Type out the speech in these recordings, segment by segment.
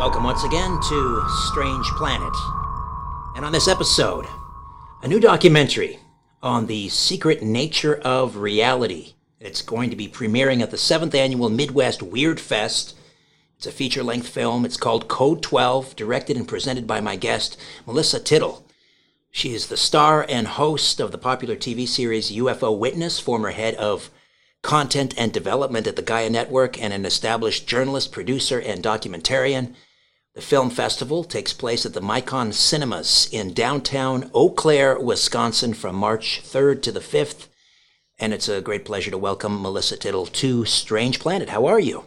Welcome once again to Strange Planet. And on this episode, a new documentary on the secret nature of reality. It's going to be premiering at the 7th annual Midwest Weird Fest. It's a feature length film. It's called Code 12, directed and presented by my guest, Melissa Tittl. She is the star and host of the popular TV series UFO Witness, former head of content and development at the Gaia Network, and an established journalist, producer, and documentarian. The film festival takes place at the Micon Cinemas in downtown Eau Claire, Wisconsin from March 3rd to the 5th. And it's a great pleasure to welcome Melissa Tittl to Strange Planet. How are you?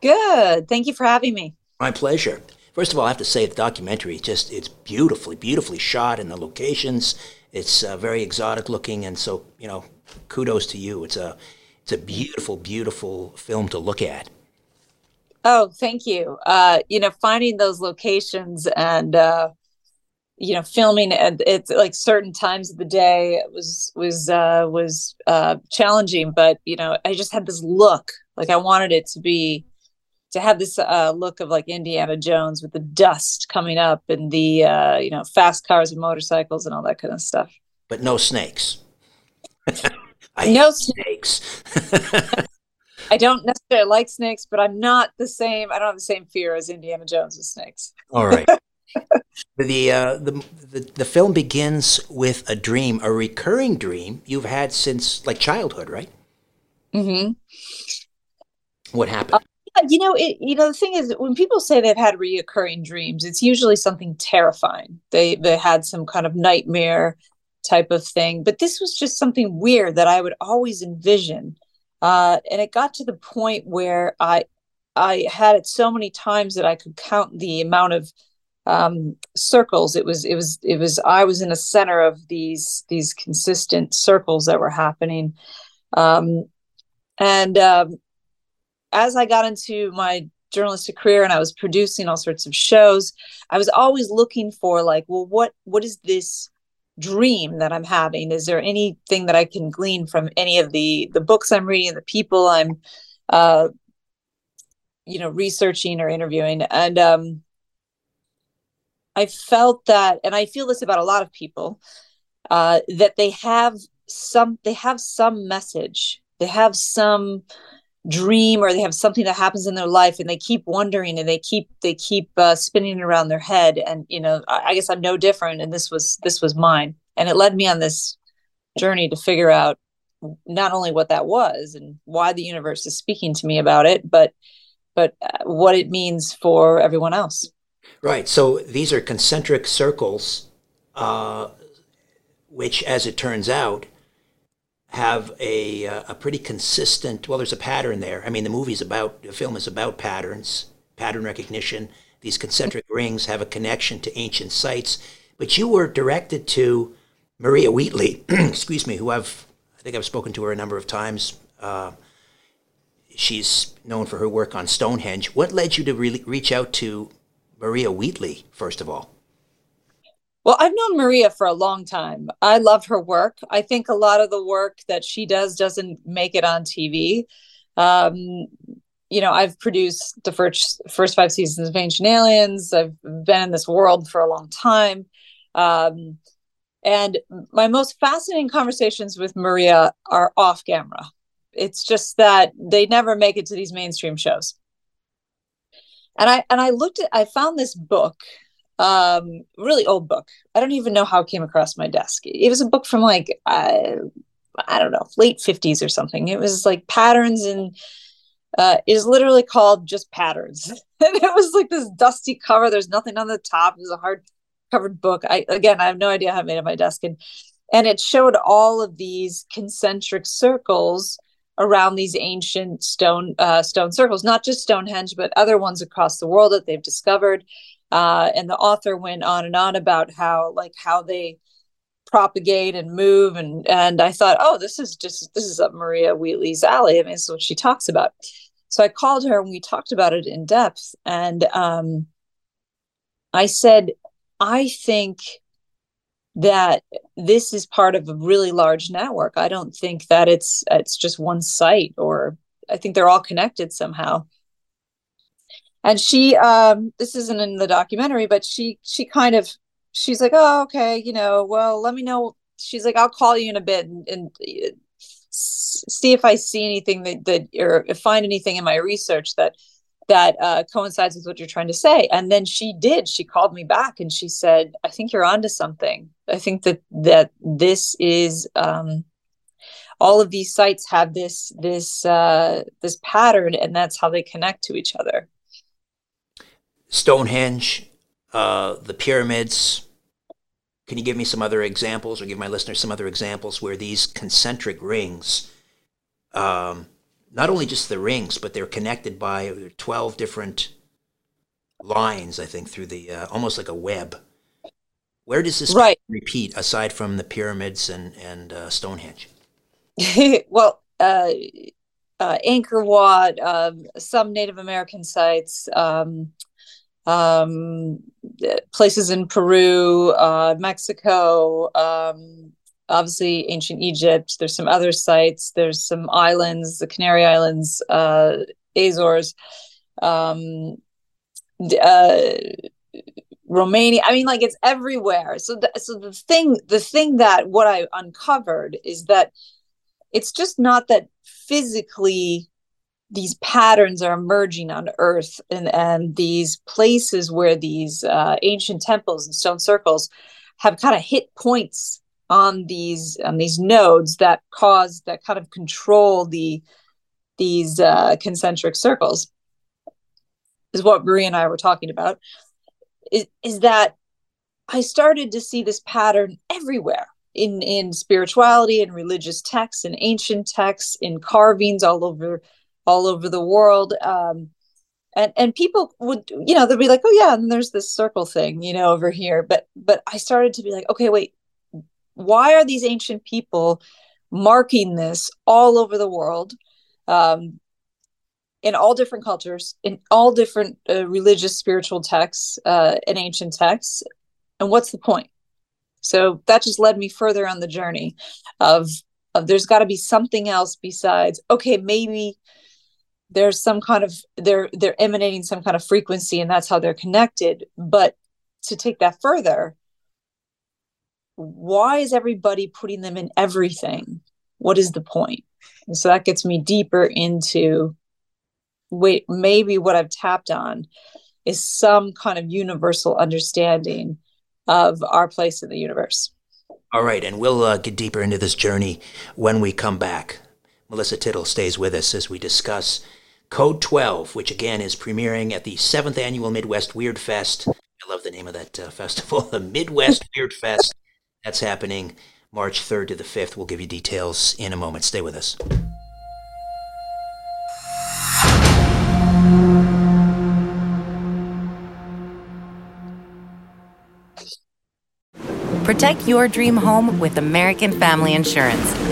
Good. Thank you for having me. My pleasure. First of all, I have to say the documentary just it's beautifully, beautifully shot and the locations. It's uh, very exotic looking, and so you know, kudos to you. It's a it's a beautiful, beautiful film to look at. Oh, thank you. Uh, you know, finding those locations and uh, you know, filming at it's like certain times of the day was was uh, was uh, challenging, but you know, I just had this look. Like I wanted it to be to have this uh, look of like Indiana Jones with the dust coming up and the uh, you know fast cars and motorcycles and all that kind of stuff. But no snakes. no snakes. I don't necessarily like snakes, but I'm not the same. I don't have the same fear as Indiana Jones with snakes. All right. the, uh, the the the film begins with a dream, a recurring dream you've had since like childhood, right? Mm-hmm. What happened? Uh, you know, it. You know, the thing is, when people say they've had reoccurring dreams, it's usually something terrifying. They they had some kind of nightmare type of thing, but this was just something weird that I would always envision uh, and it got to the point where I I had it so many times that I could count the amount of um, circles. It was it was it was I was in the center of these these consistent circles that were happening, um, and um, as I got into my journalistic career and I was producing all sorts of shows, I was always looking for like, well, what what is this dream that i'm having? Is there anything that i can glean from any of the the books i'm reading the people i'm uh you know researching or interviewing? And um i felt that and i feel this about a lot of people uh that they have some they have some message. They have some dream or they have something that happens in their life and they keep wondering and they keep they keep uh, spinning around their head and you know I, I guess i'm no different and this was this was mine. And it led me on this journey to figure out not only what that was and why the universe is speaking to me about it but but uh, what it means for everyone else. Right. So these are concentric circles uh, which as it turns out have a uh, a pretty consistent. Well, there's a pattern there. I mean, the movie's about the film is about patterns, pattern recognition. These concentric rings have a connection to ancient sites. But you were directed to Maria Wheatley, excuse me, who I've I think I've spoken to her a number of times. Uh, she's known for her work on Stonehenge. What led you to really reach out to Maria Wheatley first of all? Well, I've known Maria for a long time. I love her work. I think a lot of the work that she does doesn't make it on TV. Um, you know, I've produced the first first five seasons of Ancient Aliens. I've been in this world for a long time. Um, and my most fascinating conversations with Maria are off camera. It's just that they never make it to these mainstream shows. and I and I looked at I found this book, um, really old book. I don't even know how it came across my desk. It was a book from like I, I don't know, late fifties or something. It was like patterns and uh, is literally called just patterns. and it was like this dusty cover. There's nothing on the top. It was a hard covered book. I again, I have no idea how I made it my desk, and and it showed all of these concentric circles around these ancient stone uh, stone circles, not just Stonehenge, but other ones across the world that they've discovered. Uh, and the author went on and on about how like how they propagate and move and and I thought, oh, this is just this is up Maria Wheatley's alley. I mean, it's what she talks about. So I called her and we talked about it in depth. And um, I said, I think that this is part of a really large network. I don't think that it's it's just one site or I think they're all connected somehow. And she um this isn't in the documentary, but she she kind of she's like, "Oh, okay, you know, well, let me know." She's like, "I'll call you in a bit and, and uh, see if I see anything that that or find anything in my research that that uh, coincides with what you're trying to say. And then she did. She called me back and she said, "I think you're onto something. I think that that this is um, all of these sites have this this uh, this pattern, and that's how they connect to each other." Stonehenge, uh, the pyramids. Can you give me some other examples, or give my listeners some other examples where these concentric rings? Um, not only just the rings, but they're connected by 12 different lines, I think, through the uh, almost like a web. Where does this right. repeat aside from the pyramids and, and uh, Stonehenge? well, uh, uh, Angkor Wat, um, some Native American sites, um, um, places in Peru, uh, Mexico, um, obviously ancient Egypt. There's some other sites. There's some islands, the Canary Islands, uh, Azores, um, uh, Romania. I mean, like it's everywhere. So, the, so the thing, the thing that what I uncovered is that it's just not that physically these patterns are emerging on earth and, and these places where these uh, ancient temples and stone circles have kind of hit points on these on these nodes that cause that kind of control the these uh, concentric circles is what Marie and I were talking about. Is, is that I started to see this pattern everywhere in in spirituality and religious texts and ancient texts in carvings all over all over the world um, and and people would you know they'd be like oh yeah and there's this circle thing you know over here. But but I started to be like okay wait why are these ancient people marking this all over the world um, in all different cultures in all different uh, religious spiritual texts uh, and ancient texts and what's the point? So that just led me further on the journey of of there's got to be something else besides okay maybe there's some kind of they're they're emanating some kind of frequency and that's how they're connected but to take that further why is everybody putting them in everything? What is the point? And so that gets me deeper into wait, maybe what I've tapped on is some kind of universal understanding of our place in the universe. All right, and we'll uh, get deeper into this journey when we come back. Melissa Tittl stays with us as we discuss Code 12, which again is premiering at the seventh annual Midwest Weird Fest. I love the name of that uh, festival, the Midwest Weird Fest that's happening March 3rd to the 5th. We'll give you details in a moment. Stay with us. Protect your dream home with American Family Insurance.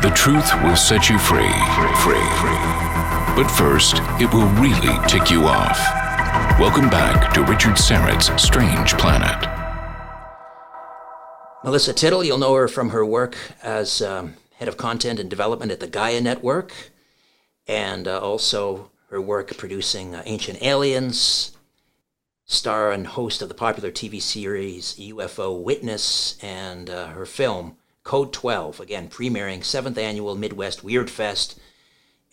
The truth will set you free. Free. free. But first, it will really tick you off. Welcome back to Richard Syrett's Strange Planet. Melissa Tittl, you'll know her from her work as um, head of content and development at the Gaia Network, and uh, also her work producing uh, Ancient Aliens, star and host of the popular TV series UFO Witness, and uh, her film Code 12, again, premiering 7th Annual Midwest Weird Fest,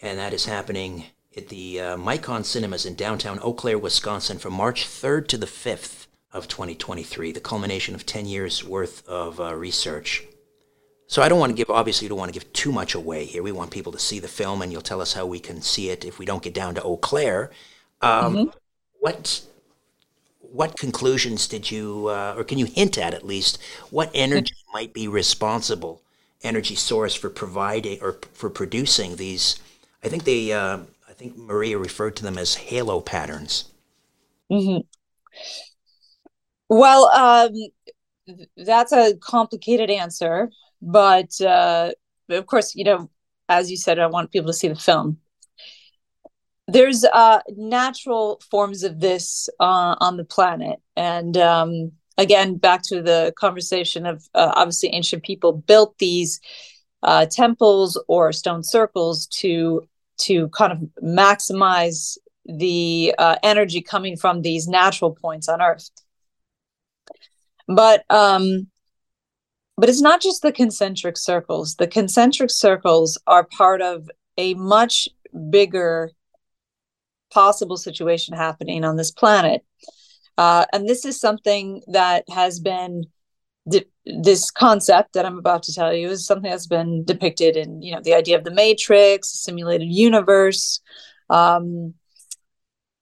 and that is happening at the uh, Micon Cinemas in downtown Eau Claire, Wisconsin from March 3rd to the 5th of 2023, the culmination of 10 years worth of uh, research. So I don't want to give, obviously, you don't want to give too much away here. We want people to see the film, and you'll tell us how we can see it if we don't get down to Eau Claire. Um, mm-hmm. What what conclusions did you, uh, or can you hint at at least, what energy might be responsible, energy source for providing or for producing these? I think they, uh, I think Maria referred to them as halo patterns. Mm-hmm. Well, um, that's a complicated answer, but uh, of course, you know, as you said, I want people to see the film there's uh, natural forms of this uh, on the planet and um, again back to the conversation of uh, obviously ancient people built these uh, temples or stone circles to to kind of maximize the uh, energy coming from these natural points on earth but um but it's not just the concentric circles the concentric circles are part of a much bigger possible situation happening on this planet. Uh, and this is something that has been de- this concept that I'm about to tell you is something that's been depicted in you know the idea of the matrix, simulated universe, um,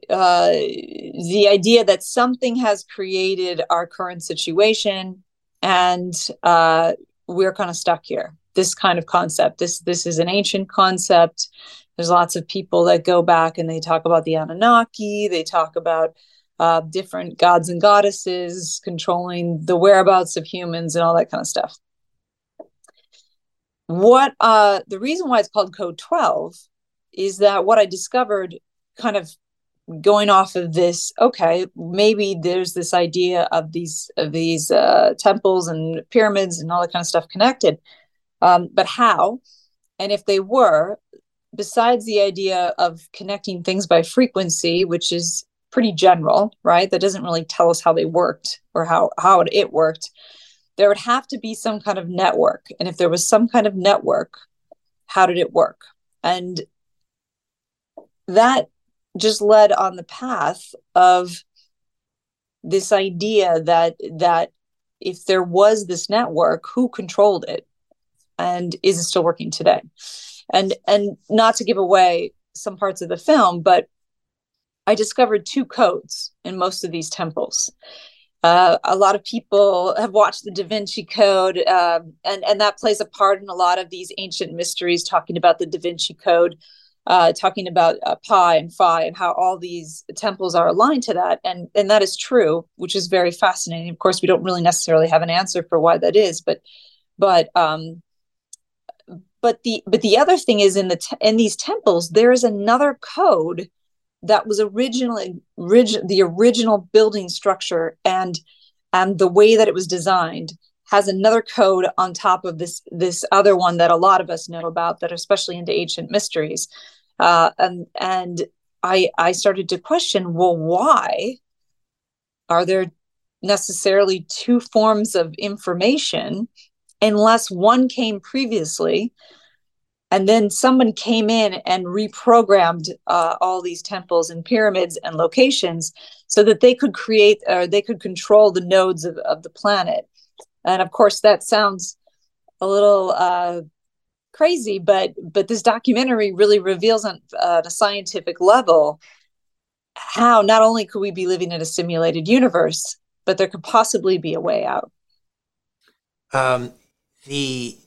uh, the idea that something has created our current situation, and uh, we're kind of stuck here. This kind of concept. This this is an ancient concept. There's lots of people that go back and they talk about the Anunnaki. They talk about uh, different gods and goddesses controlling the whereabouts of humans and all that kind of stuff. What uh, the reason why it's called Code 12 is that what I discovered kind of going off of this okay maybe there's this idea of these of these uh, temples and pyramids and all that kind of stuff connected um, but how and if they were besides the idea of connecting things by frequency, which is pretty general, right? That doesn't really tell us how they worked or how how it, worked. There would have to be some kind of network, and if there was some kind of network, how did it work? And that just led on the path of this idea that that if there was this network, who controlled it, and is it still working today? and and not to give away some parts of the film but i discovered two codes in most of these temples uh, a lot of people have watched the Da Vinci Code, uh, and and that plays a part in a lot of these ancient mysteries, talking about the Da Vinci Code, uh, talking about uh, Pi and Phi, and how all these temples are aligned to that, and and that is true, which is very fascinating. Of course, we don't really necessarily have an answer for why that is, but but um, but the but the other thing is in the te- in these temples there is another code that was originally orig- the original building structure and and the way that it was designed has another code on top of this this other one that a lot of us know about that especially into ancient mysteries. Uh, and and i i started to question well why are there necessarily two forms of information unless one came previously and then someone came in and reprogrammed uh, all these temples and pyramids and locations so that they could create or they could control the nodes of, of the planet. And of course that sounds a little uh, crazy but but this documentary really reveals on uh, a scientific level how not only could we be living in a simulated universe but there could possibly be a way out. Um, the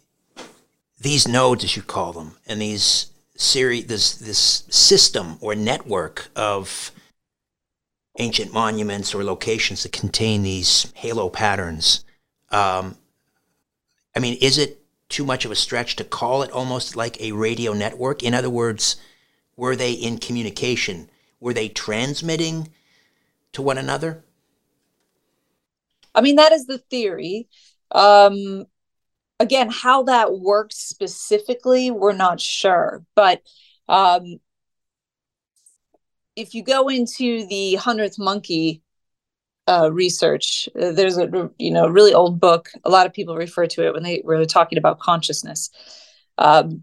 these nodes, as you call them, and these series, this this system or network of ancient monuments or locations that contain these halo patterns. Um, I mean, is it too much of a stretch to call it almost like a radio network? In other words, were they in communication? Were they transmitting to one another? I mean, that is the theory. Um, again, how that works specifically, we're not sure. But um, if you go into the hundredth monkey uh, research, uh, there's a you know really old book. A lot of people refer to it when they were talking about consciousness. Um,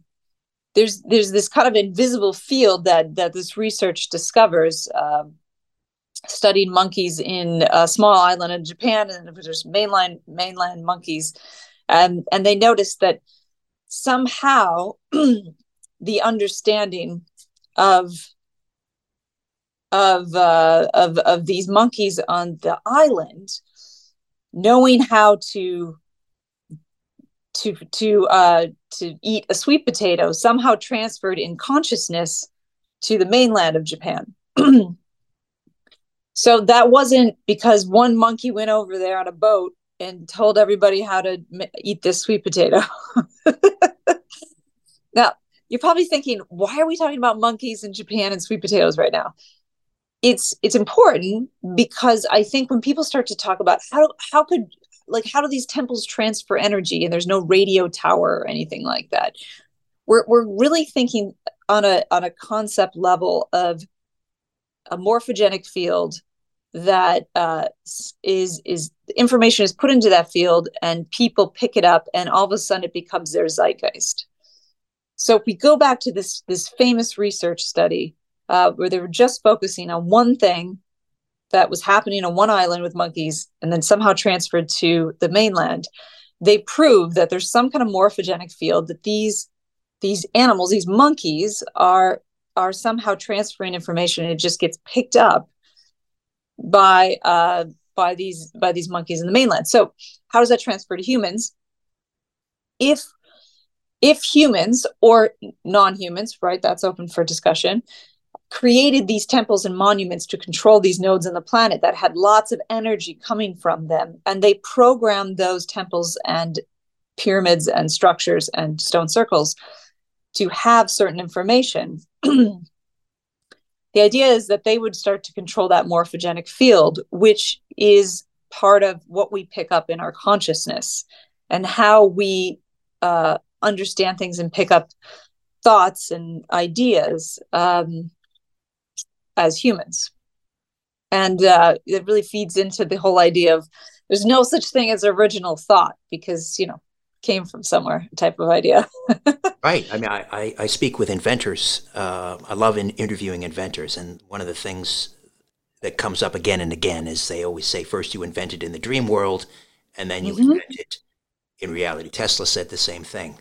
there's there's this kind of invisible field that that this research discovers. Um, studied monkeys in a small island in Japan, and there's mainland mainland monkeys, and and they noticed that somehow the understanding of of uh, of of these monkeys on the island, knowing how to to to uh, to eat a sweet potato, somehow transferred in consciousness to the mainland of Japan. so that wasn't because one monkey went over there on a boat and told everybody how to eat this sweet potato. now, you're probably thinking, why are we talking about monkeys in Japan and sweet potatoes right now? It's it's important because I think when people start to talk about how how could like how do these temples transfer energy and there's no radio tower or anything like that, we're we're really thinking on a on a concept level of a morphogenic field that uh, is is information is put into that field and people pick it up and all of a sudden it becomes their zeitgeist. So if we go back to this this famous research study uh, where they were just focusing on one thing that was happening on one island with monkeys and then somehow transferred to the mainland they proved that there's some kind of morphogenic field that these these animals these monkeys are are somehow transferring information and it just gets picked up by uh, by these by these monkeys in the mainland. So how does that transfer to humans? If if humans or non-humans, right, that's open for discussion, created these temples and monuments to control these nodes in the planet that had lots of energy coming from them, and they programmed those temples and pyramids and structures and stone circles to have certain information the idea is that they would start to control that morphogenic field, which is part of what we pick up in our consciousness and how we uh, understand things and pick up thoughts and ideas um, as humans. And uh, it really feeds into the whole idea of there's no such thing as original thought because, you know, came from somewhere type of idea. right. I mean, I, I, I, speak with inventors. Uh, I love in interviewing inventors. And one of the things that comes up again and again is they always say, first you invented in the dream world, and then you mm-hmm. invent it in reality. Tesla said the same thing.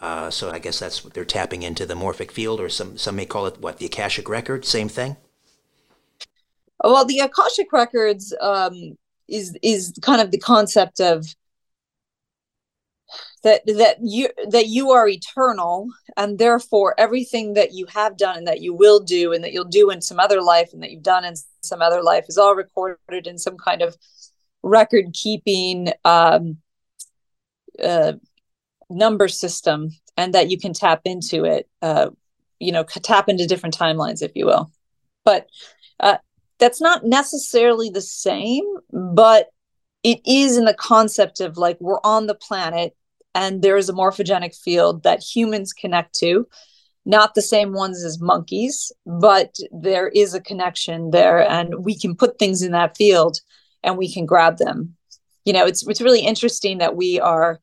Uh, so I guess that's what they're tapping into the morphic field, or some, some may call it what, the Akashic Record, same thing? Well, the Akashic Records um, is is kind of the concept of that that you that you are eternal and therefore everything that you have done and that you will do and that you'll do in some other life and that you've done in some other life is all recorded in some kind of record keeping um, uh, number system and that you can tap into it uh, you know tap into different timelines if you will. But uh, that's not necessarily the same but it is in the concept of like we're on the planet and there is a morphogenic field that humans connect to. Not the same ones as monkeys but there is a connection there and we can put things in that field and we can grab them. You know it's it's really interesting that we are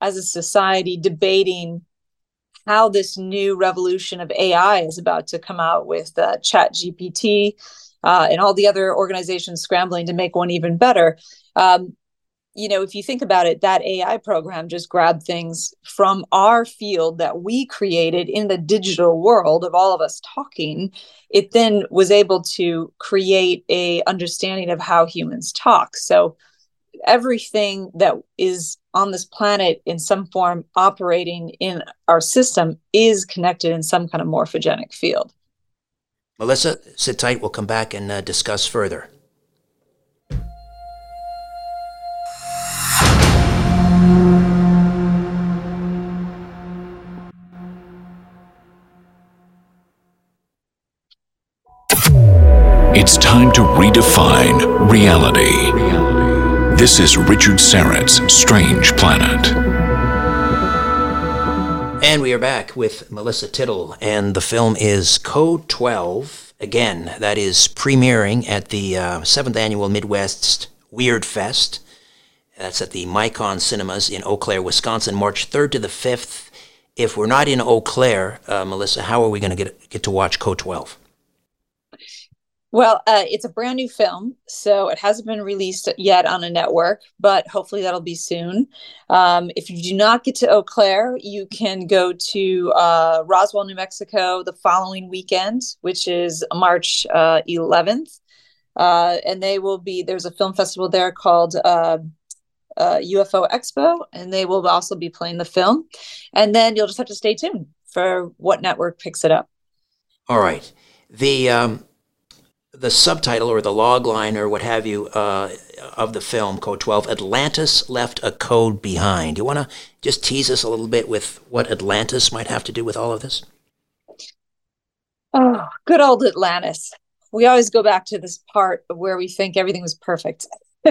as a society debating how this new revolution of ai is about to come out with uh, chat gpt uh, and all the other organizations scrambling to make one even better. Um, you know, if you think about it, that AI program just grabbed things from our field that we created in the digital world of all of us talking. It then was able to create a understanding of how humans talk. So everything that is on this planet in some form operating in our system is connected in some kind of morphogenic field. Melissa, sit tight. We'll come back and uh, discuss further. It's time to redefine reality. This is Richard Syrett's Strange Planet. And we are back with Melissa Tittl, and the film is Code 12. Again, that is premiering at the uh, 7th Annual Midwest Weird Fest. That's at the Micon Cinemas in Eau Claire, Wisconsin, March 3rd to the 5th. If we're not in Eau Claire, uh, Melissa, how are we going to get get to watch Code 12? Well, uh, it's a brand new film, so it hasn't been released yet on a network, but hopefully that'll be soon. Um, if you do not get to Eau Claire, you can go to uh, Roswell, New Mexico the following weekend, which is March uh, 11th. Uh, and they will be, there's a film festival there called UFO uh, Expo, and they will also be playing the film. And then you'll just have to stay tuned for what network picks it up. All right. The. Um the subtitle or the log line or what have you uh, of the film, Code 12, Atlantis left a code behind. You want to just tease us a little bit with what Atlantis might have to do with all of this? Oh, good old Atlantis. We always go back to this part where we think everything was perfect.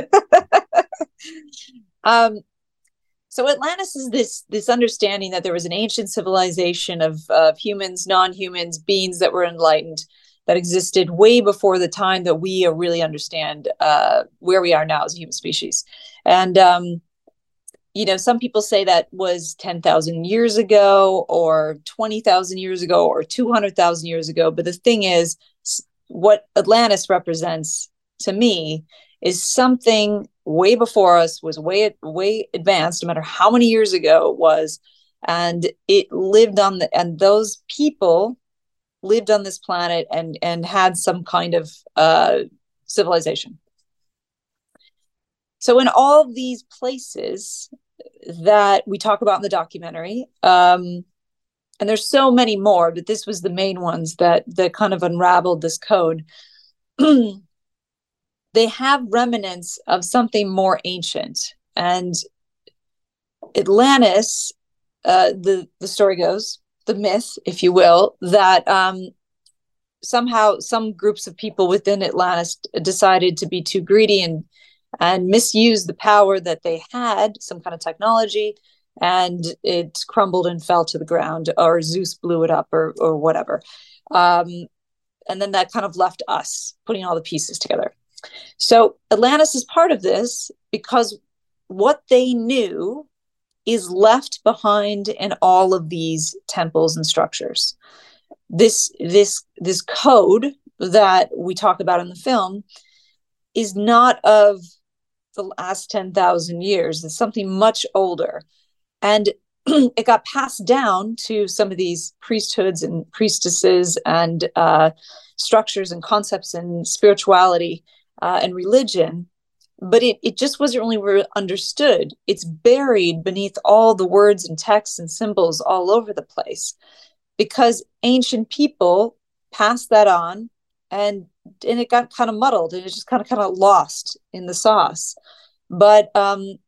um, so Atlantis is this this understanding that there was an ancient civilization of, of humans, non-humans, beings that were enlightened that existed way before the time that we really understand uh, where we are now as a human species. And, um, you know, some people say that was 10,000 years ago or 20,000 years ago or 200,000 years ago. But the thing is, what Atlantis represents to me is something way before us, was way, way advanced, no matter how many years ago it was. And it lived on the, and those people lived on this planet and and had some kind of uh, civilization. So in all these places that we talk about in the documentary, um, and there's so many more, but this was the main ones that that kind of unraveled this code. they have remnants of something more ancient, and Atlantis. Uh, the the story goes the myth, if you will, that um, somehow some groups of people within Atlantis decided to be too greedy and and misuse the power that they had, some kind of technology, and it crumbled and fell to the ground, or Zeus blew it up, or or whatever. Um, and then that kind of left us putting all the pieces together. So Atlantis is part of this because what they knew is left behind in all of these temples and structures. This this this code that we talk about in the film is not of the last 10,000 years. It's something much older. And it got passed down to some of these priesthoods and priestesses and uh, structures and concepts and spirituality uh, and religion but it, it just wasn't really understood. It's buried beneath all the words and texts and symbols all over the place because ancient people passed that on and and it got kind of muddled and it just kind of kind of lost in the sauce. But um,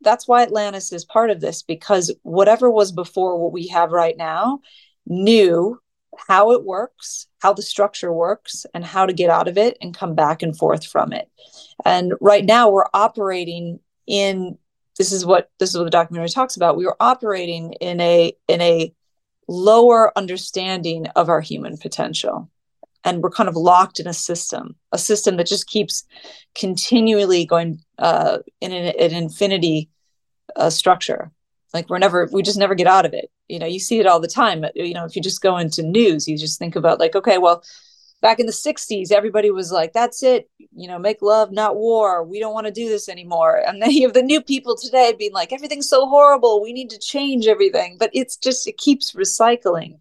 that's why Atlantis is part of this because whatever was before what we have right now knew how it works, how the structure works, and how to get out of it and come back and forth from it. And right now we're operating in this is what this is what the documentary talks about. We are operating in a in a lower understanding of our human potential. And we're kind of locked in a system, a system that just keeps continually going uh, in an, an infinity uh, structure like we're never we just never get out of it you know you see it all the time you know if you just go into news you just think about like okay well back in the 60s everybody was like that's it you know make love not war we don't want to do this anymore. And then you have the new people today being like everything's so horrible we need to change everything. But it's just it keeps recycling.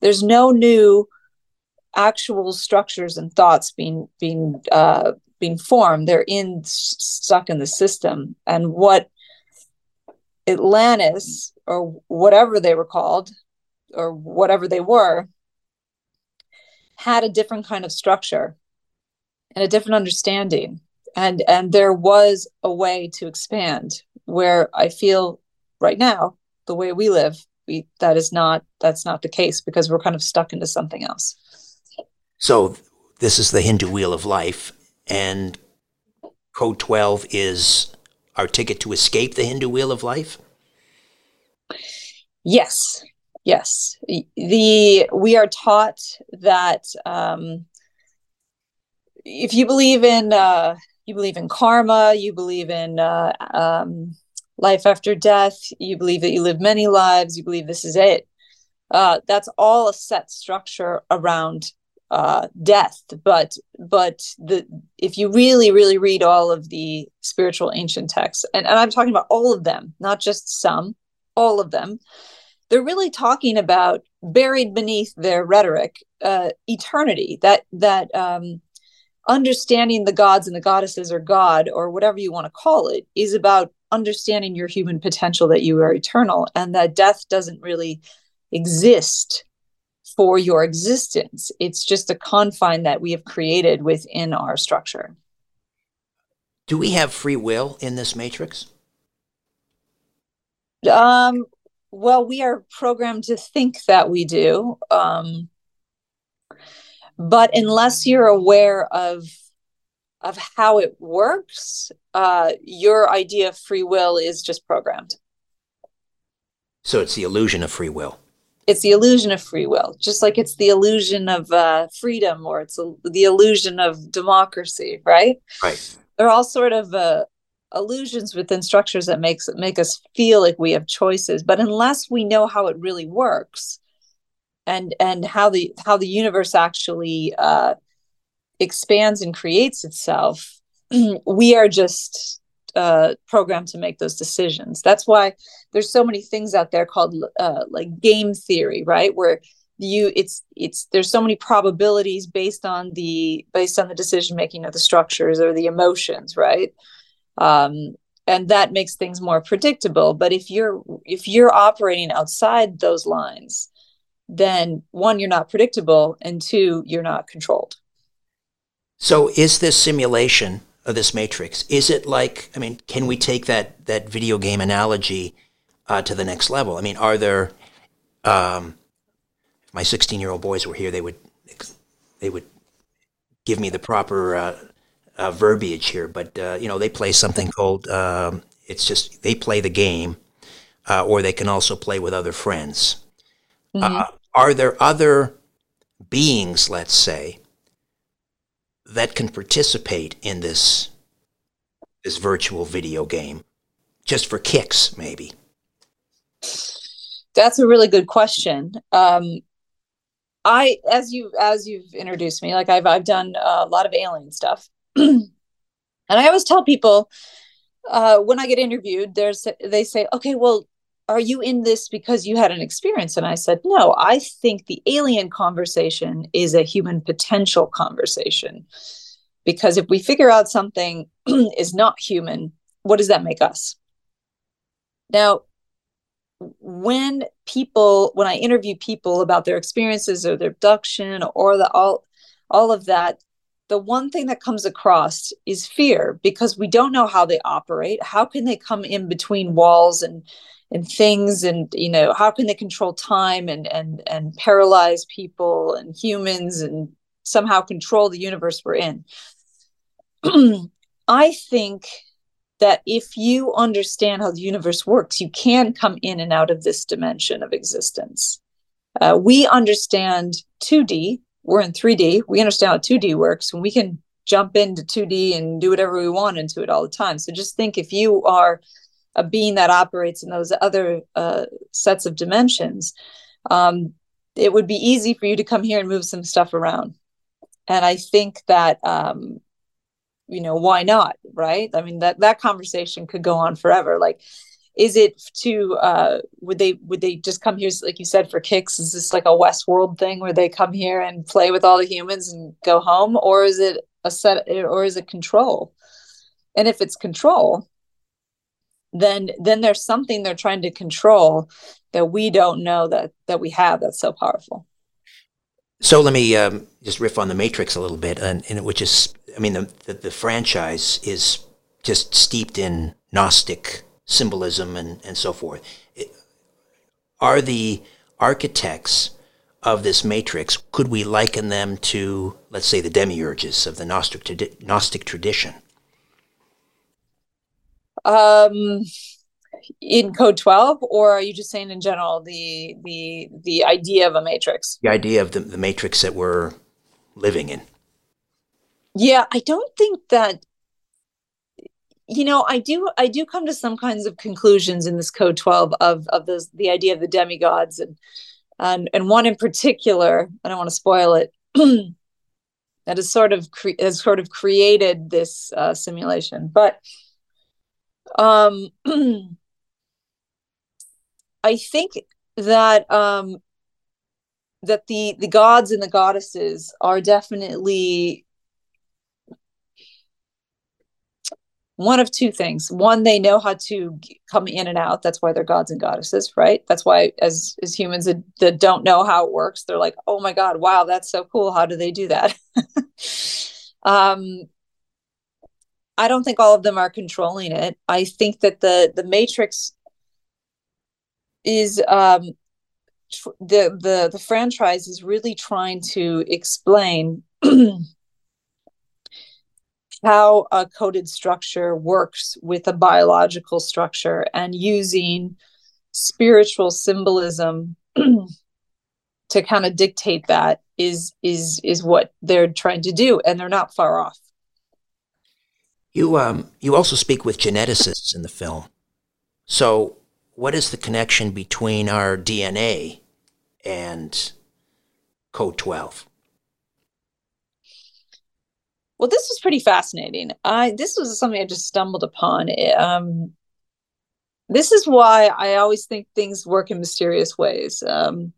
There's no new actual structures and thoughts being being uh being formed. They're in stuck in the system. And what Atlantis or whatever they were called or whatever they were had a different kind of structure and a different understanding. And and there was a way to expand where i feel right now the way we live we that is not that's not the case because we're kind of stuck into something else. So this is the hindu wheel of life and Code 12 is our ticket to escape the Hindu wheel of life? Yes, yes. The we are taught that um, if you believe in uh, you believe in karma, you believe in uh, um, life after death, you believe that you live many lives, you believe this is it. Uh, that's all a set structure around uh, death. But but the if you really really read all of the spiritual ancient texts, and, and I'm talking about all of them, not just some, all of them, they're really talking about buried beneath their rhetoric, uh, eternity. That that um, understanding the gods and the goddesses or God or whatever you want to call it is about understanding your human potential that you are eternal and that death doesn't really exist for your existence. It's just a confine that we have created within our structure. Do we have free will in this matrix? Um, well, we are programmed to think that we do. Um, but unless you're aware of of how it works, uh, your idea of free will is just programmed. So it's the illusion of free will it's the illusion of free will just like it's the illusion of uh, freedom or it's a, the illusion of democracy right? Right. They're all sort of uh, illusions within structures that makes make us feel like we have choices but unless we know how it really works and and how the how the universe actually uh, expands and creates itself we are just uh, programmed to make those decisions. That's why there's so many things out there called uh, like game theory, right? Where you it's it's there's so many probabilities based on the based on the decision making of the structures or the emotions, right? Um, and that makes things more predictable. But if you're if you're operating outside those lines, then one you're not predictable, and two you're not controlled. So, is this simulation of this matrix? Is it like, I mean, can we take that, that video game analogy uh, to the next level? I mean, are there, um, if my 16 year old boys were here, they would, they would give me the proper uh, uh, verbiage here, but, uh, you know, they play something called, um, it's just, they play the game, uh, or they can also play with other friends. Mm-hmm. Uh, are there other beings, let's say, that can participate in this this virtual video game. Just for kicks maybe. That's a really good question. Um i as you as you've introduced me like i've i've done a lot of alien stuff. And i always tell people uh when i get interviewed there's they say okay well are you in this because you had an experience? And I said, no, I think the alien conversation is a human potential conversation. Because if we figure out something is not human, what does that make us? Now, when people, when I interview people about their experiences or their abduction or the all, all of that, the one thing that comes across is fear because we don't know how they operate. How can they come in between walls and and things and you know how can they control time and and and paralyze people and humans and somehow control the universe we're in? I think that if you understand how the universe works you can come in and out of this dimension of existence. Uh, we understand 2d we're in 3d we understand how 2d works and we can jump into 2d and do whatever we want into it all the time. So just think if you are a being that operates in those other uh, sets of dimensions, um, it would be easy for you to come here and move some stuff around. And I think that, um, you know, why not? Right? I mean, that that conversation could go on forever. Like, is it to uh, would they would they just come here like you said for kicks? Is this like a Westworld thing where they come here and play with all the humans and go home, or is it a set, or is it control? And if it's control, then then there's something they're trying to control that we don't know that that we have that's so powerful so let me um, just riff on the matrix a little bit and, and which is i mean the, the, the franchise is just steeped in gnostic symbolism and and so forth it, are the architects of this matrix, could we liken them to, let's say, the demiurges of the Gnostic, Gnostic tradition? Um, in Code 12, or are you just saying in general the the the idea of a matrix? The idea of the, the matrix that we're living in. Yeah, I don't think that you know i do i do come to some kinds of conclusions in this code 12 of of this the idea of the demigods and and and one in particular i don't want to spoil it that has sort of cre- has sort of created this uh, simulation but um i think that um that the the gods and the goddesses are definitely one of two things. One they know how to come in and out. That's why they're gods and goddesses right? That's why as as humans that, that don't know how it works they're like oh my god wow that's so cool. How do they do that? Um i don't think all of them are controlling it. I think that the the matrix is um tr- the the the franchise is really trying to explain how a coded structure works with a biological structure and using spiritual symbolism to kind of dictate that is is is what they're trying to do and they're not far off you um you also speak with geneticists in the film so what is the connection between our dna and code 12 well, this was pretty fascinating. I this was something I just stumbled upon. Um, this is why I always think things work in mysterious ways. Um,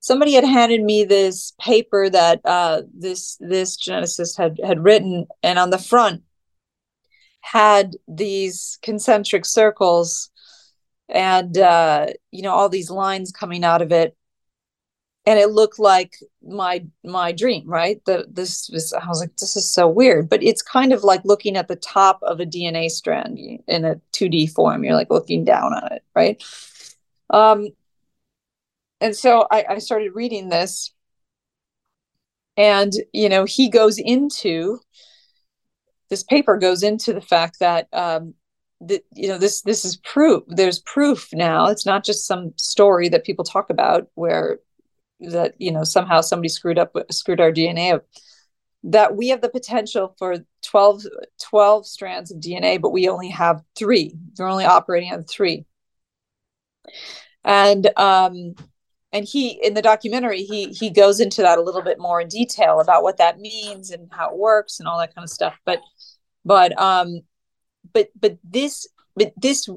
somebody had handed me this paper that uh, this this geneticist had had written, and on the front had these concentric circles and uh, you know all these lines coming out of it. And it looked like my my dream right? The this was i was like this is so weird. But it's kind of like looking at the top of a dna strand in a 2d form. You're like looking down on it right? Um and so i i started reading this. And you know he goes into this paper goes into the fact that um that you know this this is proof there's proof now. It's not just some story that people talk about where that you know somehow somebody screwed up screwed our dna up. That we have the potential for 12 12 strands of dna but we only have three. We're only operating on three. And um and he in the documentary he he goes into that a little bit more in detail about what that means and how it works and all that kind of stuff but but um but but this but this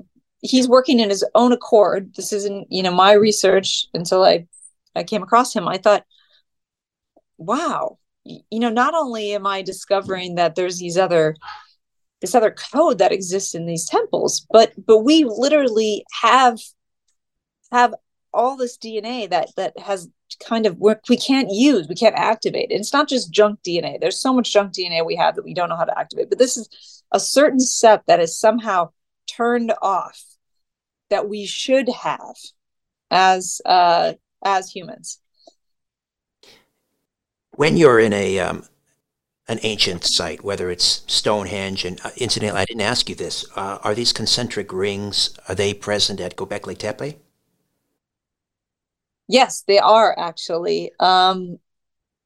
he's working in his own accord. This isn't you know my research until i I came across him, I thought, wow, you know, not only am I discovering that there's these other this other code that exists in these temples, but but we literally have have all this DNA that that has kind of work we can't use, we can't activate. And it's not just junk DNA. There's so much junk DNA we have that we don't know how to activate. But this is a certain step that is somehow turned off that we should have as uh, as humans. When you're in a um, an ancient site, whether it's Stonehenge, and uh, incidentally, I didn't ask you this: uh, are these concentric rings are they present at Göbekli Tepe? Yes, they are actually. Um,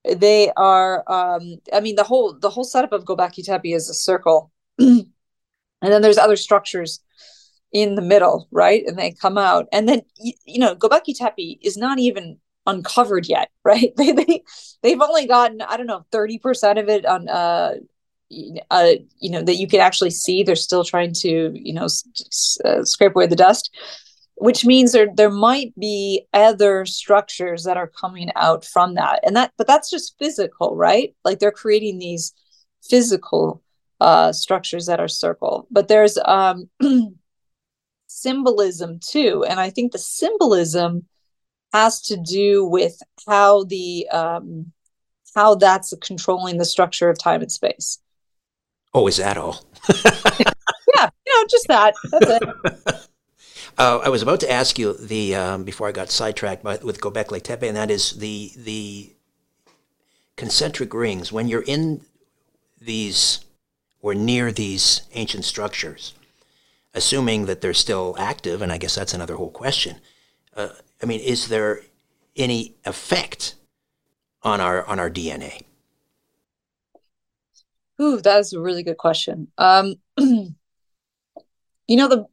they are. Um, I mean, the whole the whole setup of Göbekli Tepe is a circle, and then there's other structures in the middle, right? And they come out, and then you, you know, Göbekli Tepe is not even uncovered yet, right? They they they've only gotten I don't know thirty percent of it on uh, uh you know that you can actually see. They're still trying to you know s- uh, scrape away the dust, which means there there might be other structures that are coming out from that, and that but that's just physical, right? Like they're creating these physical uh structures that are circle, but there's um symbolism too. And I think the symbolism has to do with how the um, how that's controlling the structure of time and space. Oh, is that all? yeah, you know, just that. That's it. Uh, I was about to ask you the um, before I got sidetracked by, with Göbekli Tepe, and that is the the concentric rings. When you're in these or near these ancient structures, assuming that they're still active, and I guess that's another whole question. Uh, I mean, is there any effect on our on our DNA? Ooh, that is a really good question. Um, you know the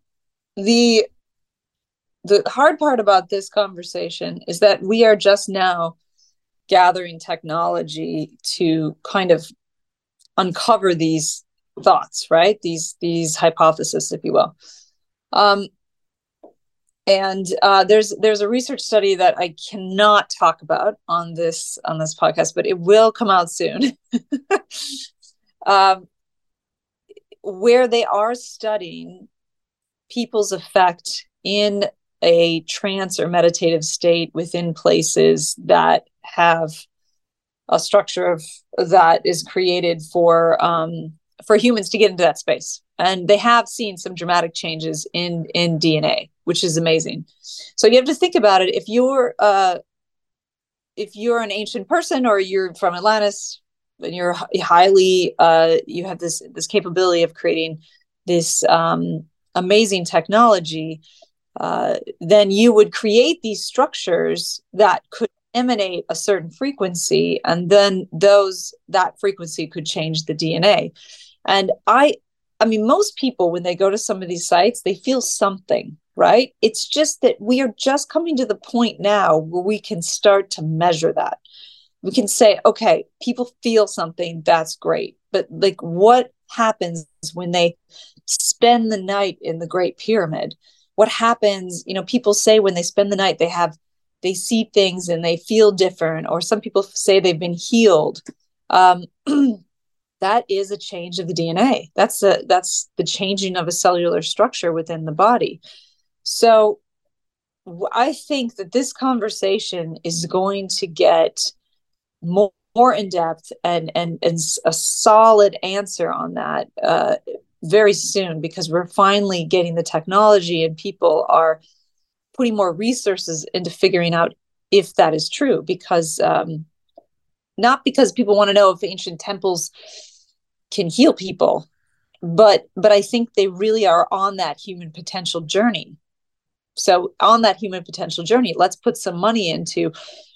the the hard part about this conversation is that we are just now gathering technology to kind of uncover these thoughts right? These these hypotheses if you will. Um, and uh, there's there's a research study that I cannot talk about on this on this podcast, but it will come out soon, um, where they are studying people's effect in a trance or meditative state within places that have a structure of that is created for um, for humans to get into that space. And they have seen some dramatic changes in in dna which is amazing. So you have to think about it. If you're uh if you're an ancient person or you're from atlantis and you're highly uh you have this this capability of creating this um amazing technology uh, then you would create these structures that could emanate a certain frequency and then those that frequency could change the dna and i i mean most people when they go to some of these sites they feel something right? It's just that we are just coming to the point now where we can start to measure that. We can say okay people feel something that's great. But like what happens when they spend the night in the great pyramid what happens you know people say when they spend the night they have they see things and they feel different or some people say they've been healed. Um, that is a change of the dna that's a that's the changing of a cellular structure within the body. So i think that this conversation is going to get more, more in depth and, and and a solid answer on that uh, very soon because we're finally getting the technology and people are putting more resources into figuring out if that is true because um, not because people want to know if ancient temples can heal people but but i think they really are on that human potential journey. So on that human potential journey let's put some money into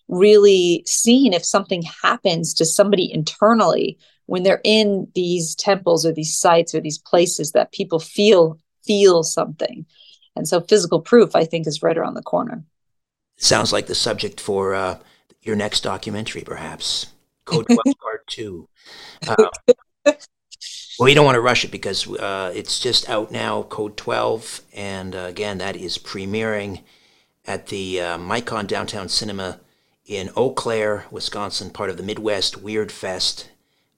really seeing if something happens to somebody internally when they're in these temples or these sites or these places that people feel feel something and so physical proof, I think, is right around the corner. Sounds like the subject for uh, your next documentary, perhaps. Code 12 Part 2. Uh, well, you don't want to rush it because uh, it's just out now, Code 12. And uh, again, that is premiering at the uh, Micon Downtown Cinema in Eau Claire, Wisconsin, part of the Midwest Weird Fest,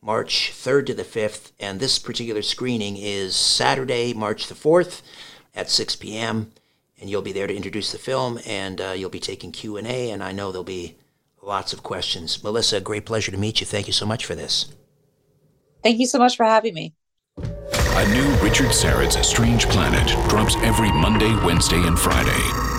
March 3rd to the 5th. And this particular screening is Saturday, March the 4th at 6 p.m. And you'll be there to introduce the film, and uh, you'll be taking Q and A. And I know there'll be lots of questions. Melissa, great pleasure to meet you. Thank you so much for this. Thank you so much for having me. A new Richard Syrett's Strange Planet drops every Monday, Wednesday, and Friday.